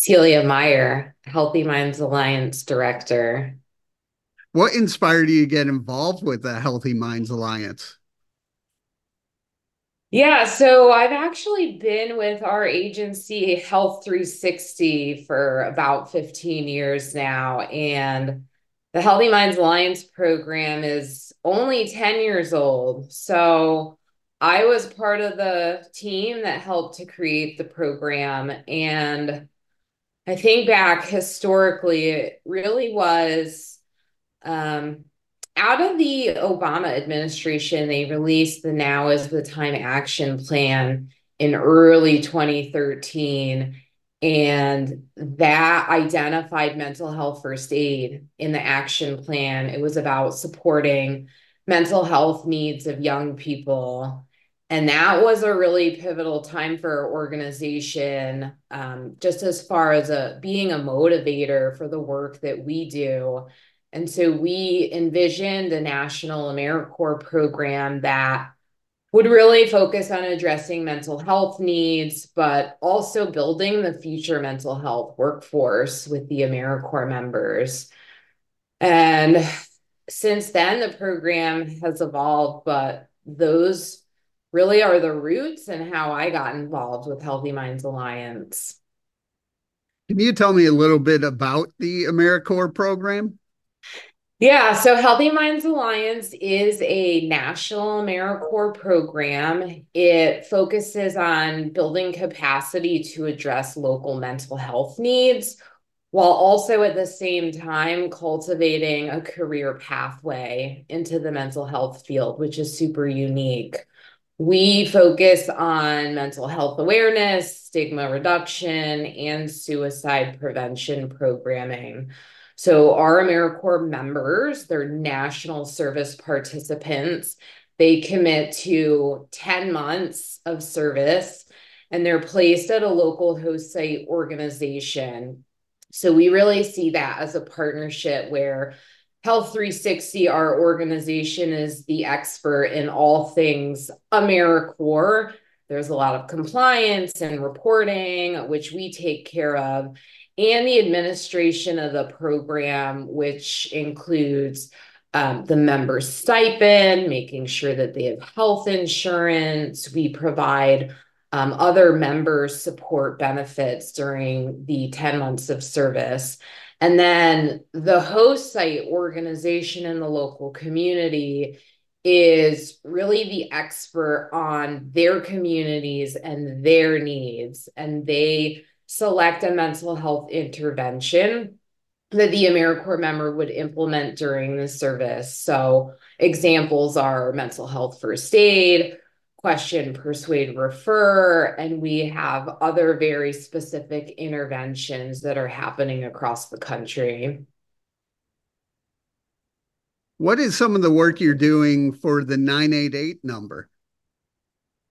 Celia Meyer, Healthy Minds Alliance Director. What inspired you to get involved with the Healthy Minds Alliance? Yeah, so I've actually been with our agency, Health 360, for about 15 years now. And the Healthy Minds Alliance program is only 10 years old. So I was part of the team that helped to create the program. And I think back historically, it really was um, out of the Obama administration, they released the Now is the Time Action Plan in early 2013. And that identified mental health first aid in the action plan. It was about supporting mental health needs of young people. And that was a really pivotal time for our organization, um, just as far as a being a motivator for the work that we do and so we envisioned a national AmeriCorps program that would really focus on addressing mental health needs, but also building the future mental health workforce with the AmeriCorps members. And since then, the program has evolved, but those really are the roots and how I got involved with Healthy Minds Alliance. Can you tell me a little bit about the AmeriCorps program? Yeah, so Healthy Minds Alliance is a national AmeriCorps program. It focuses on building capacity to address local mental health needs while also at the same time cultivating a career pathway into the mental health field, which is super unique. We focus on mental health awareness, stigma reduction, and suicide prevention programming. So our AmeriCorps members, they're national service participants. They commit to 10 months of service and they're placed at a local host site organization. So we really see that as a partnership where Health 360, our organization, is the expert in all things AmeriCorps. There's a lot of compliance and reporting, which we take care of and the administration of the program, which includes um, the member stipend, making sure that they have health insurance. We provide um, other member support benefits during the 10 months of service. And then the host site organization in the local community is really the expert on their communities and their needs. And they select a mental health intervention that the AmeriCorps member would implement during the service. So examples are mental health first aid, question, persuade, refer, and we have other very specific interventions that are happening across the country. What is some of the work you're doing for the 988 number?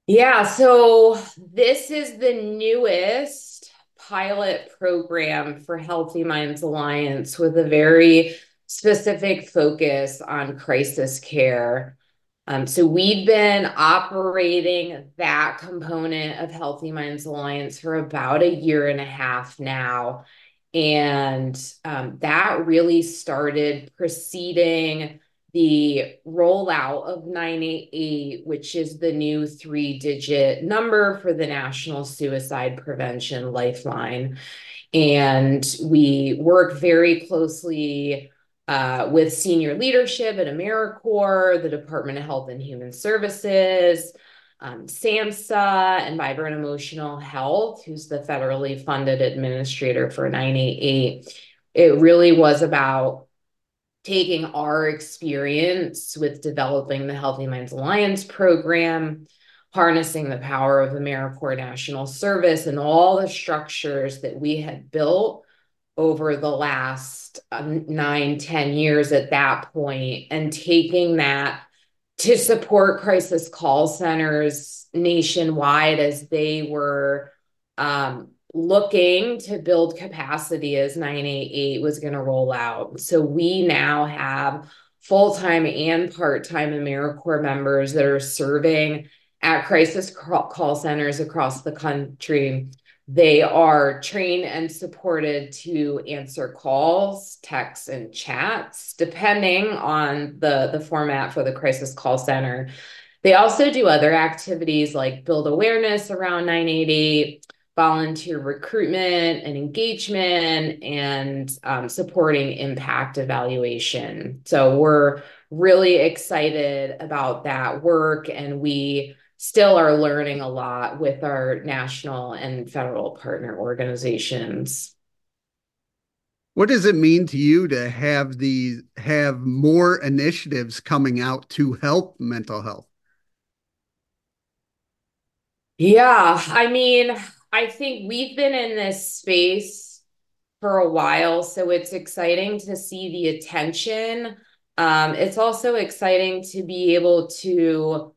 Yeah, so this is the newest pilot program for Healthy Minds Alliance with a very specific focus on crisis care. Um, so we've been operating that component of Healthy Minds Alliance for about a year and a half now. And um, that really started preceding the rollout of 988, which is the new three digit number for the National Suicide Prevention Lifeline. And we work very closely uh, with senior leadership at AmeriCorps, the Department of Health and Human Services, um, SAMHSA, and Vibrant Emotional Health, who's the federally funded administrator for 988. It really was about taking our experience with developing the Healthy Minds Alliance program, harnessing the power of AmeriCorps National Service and all the structures that we had built over the last um, nine, ten years at that point, and taking that to support crisis call centers nationwide as they were um, looking to build capacity as 988 was going to roll out. So we now have full time and part time AmeriCorps members that are serving at crisis call centers across the country They are trained and supported to answer calls, texts, and chats, depending on the, the format for the crisis call center. They also do other activities like build awareness around 988, volunteer recruitment and engagement, and um, supporting impact evaluation. So we're really excited about that work, and we still are learning a lot with our national and federal partner organizations. What does it mean to you to have these have more initiatives coming out to help mental health? Yeah, I mean, I think we've been in this space for a while, so it's exciting to see the attention. Um, it's also exciting to be able to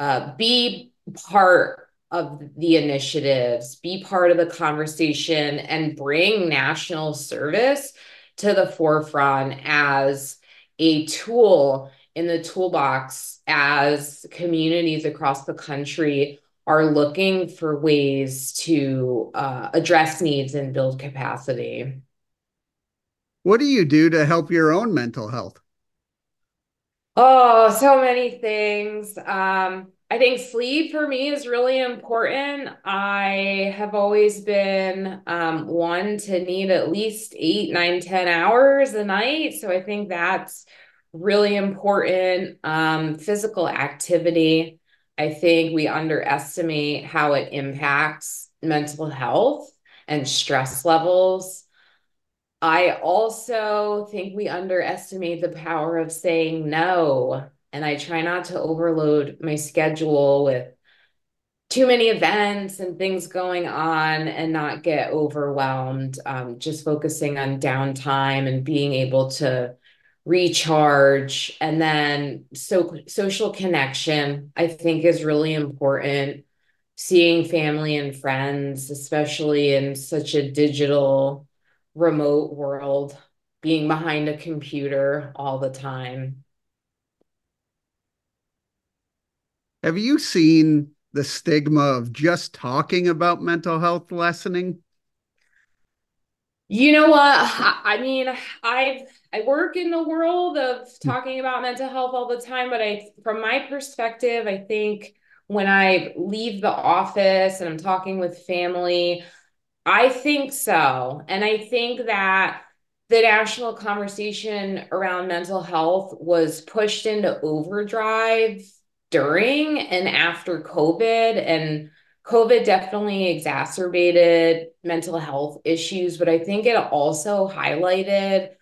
uh, be part of the initiatives, be part of the conversation, and bring national service to the forefront as a tool in the toolbox as communities across the country are looking for ways to uh, address needs and build capacity. What do you do to help your own mental health? Oh, so many things. Um, I think sleep for me is really important. I have always been um, one to need at least eight, nine, ten hours a night. So I think that's really important. Um, physical activity. I think we underestimate how it impacts mental health and stress levels. I also think we underestimate the power of saying no. And I try not to overload my schedule with too many events and things going on and not get overwhelmed. Um, just focusing on downtime and being able to recharge and then so social connection i think is really important seeing family and friends especially in such a digital remote world being behind a computer all the time have you seen the stigma of just talking about mental health lessening you know what? I mean, I've I work in the world of talking about mental health all the time, but I from my perspective, I think when I leave the office and I'm talking with family, I think so. And I think that the national conversation around mental health was pushed into overdrive during and after COVID and COVID definitely exacerbated mental health issues, but I think it also highlighted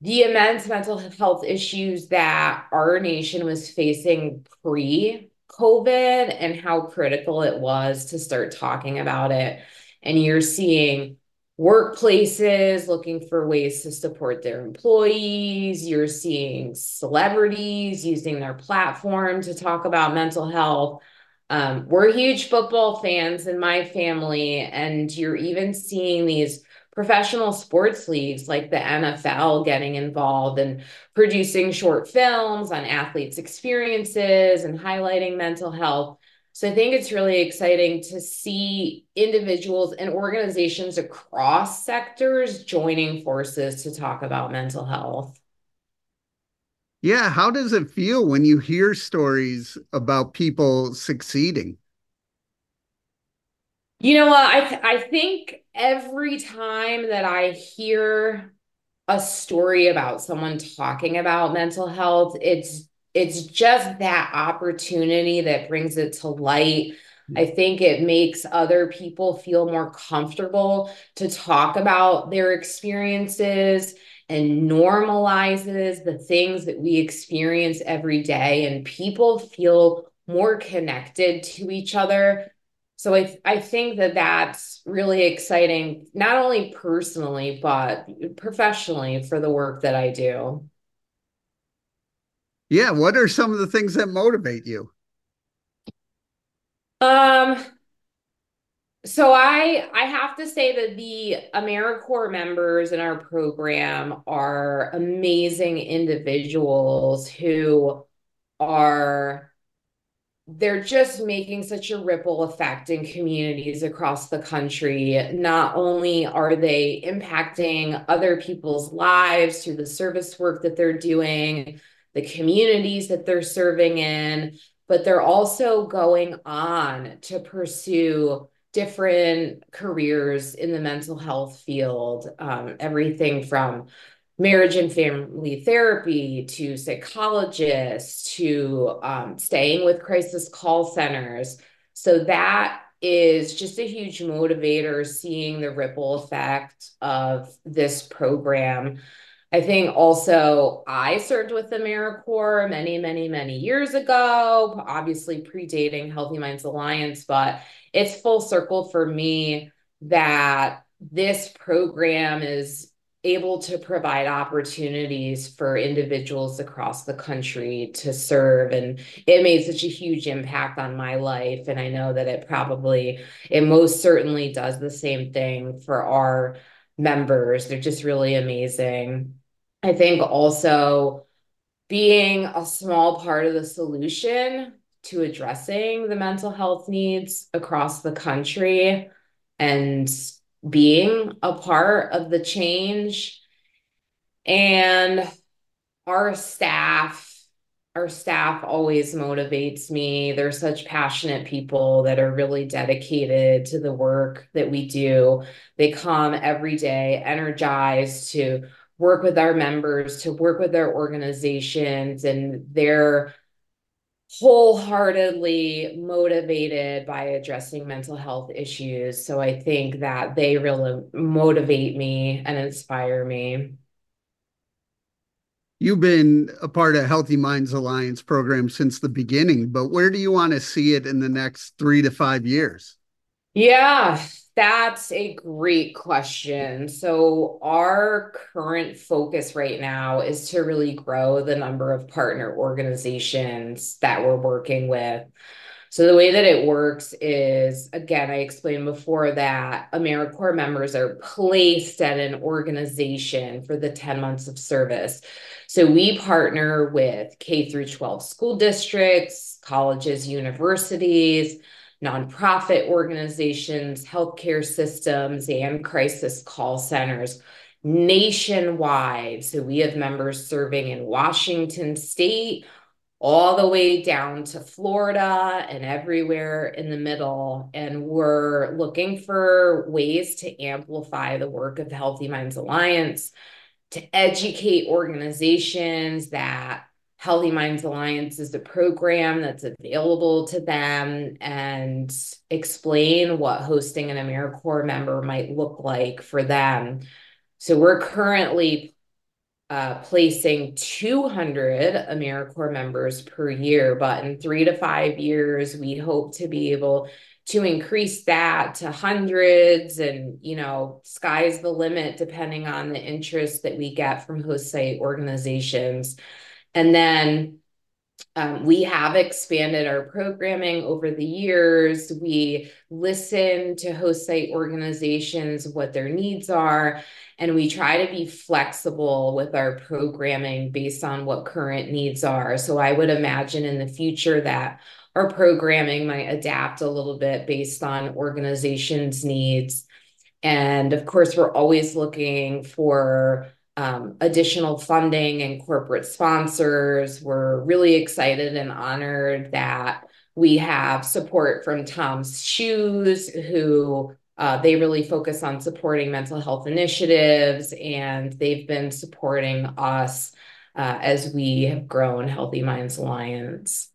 the immense mental health issues that our nation was facing pre COVID and how critical it was to start talking about it. And you're seeing workplaces looking for ways to support their employees. You're seeing celebrities using their platform to talk about mental health. Um, we're huge football fans in my family, and you're even seeing these professional sports leagues like the NFL getting involved and producing short films on athletes' experiences and highlighting mental health. So I think it's really exciting to see individuals and organizations across sectors joining forces to talk about mental health. Yeah, how does it feel when you hear stories about people succeeding? You know what? I th- I think every time that I hear a story about someone talking about mental health, it's it's just that opportunity that brings it to light. Hmm. I think it makes other people feel more comfortable to talk about their experiences and normalizes the things that we experience every day and people feel more connected to each other. So I, I think that that's really exciting not only personally but professionally for the work that i do yeah what are some of the things that motivate you um so I I have to say that the AmeriCorps members in our program are amazing individuals who are they're just making such a ripple effect in communities across the country. Not only are they impacting other people's lives through the service work that they're doing, the communities that they're serving in, but they're also going on to pursue different careers in the mental health field, um, everything from marriage and family therapy to psychologists to um, staying with crisis call centers. So that is just a huge motivator seeing the ripple effect of this program. I think also I served with AmeriCorps many, many, many years ago, obviously predating Healthy Minds Alliance, but it's full circle for me that this program is able to provide opportunities for individuals across the country to serve and it made such a huge impact on my life and i know that it probably it most certainly does the same thing for our members. They're just really amazing i think also being a small part of the solution to addressing the mental health needs across the country and being a part of the change. And our staff, our staff always motivates me. They're such passionate people that are really dedicated to the work that we do. They come every day energized to work with our members, to work with their organizations, and they're wholeheartedly motivated by addressing mental health issues. So I think that they really motivate me and inspire me. You've been a part of Healthy Minds Alliance program since the beginning, but where do you want to see it in the next three to five years? Yeah, that's a great question. So, our current focus right now is to really grow the number of partner organizations that we're working with. So, the way that it works is again, I explained before that AmeriCorps members are placed at an organization for the 10 months of service. So, we partner with K through 12 school districts, colleges, universities nonprofit organizations, healthcare systems, and crisis call centers nationwide. So we have members serving in Washington state, all the way down to Florida and everywhere in the middle. And we're looking for ways to amplify the work of the Healthy Minds Alliance, to educate organizations that Healthy Minds Alliance is the program that's available to them and explain what hosting an AmeriCorps member might look like for them. So we're currently uh, placing 200 AmeriCorps members per year, but in three to five years, we hope to be able to increase that to hundreds and you know sky's the limit depending on the interest that we get from host site organizations and then um, we have expanded our programming over the years. We listen to host site organizations, what their needs are, and we try to be flexible with our programming based on what current needs are. So I would imagine in the future that our programming might adapt a little bit based on organizations' needs. And of course, we're always looking for um, additional funding and corporate sponsors. We're really excited and honored that we have support from Tom's Shoes, who uh, they really focus on supporting mental health initiatives, and they've been supporting us uh, as we have grown Healthy Minds Alliance.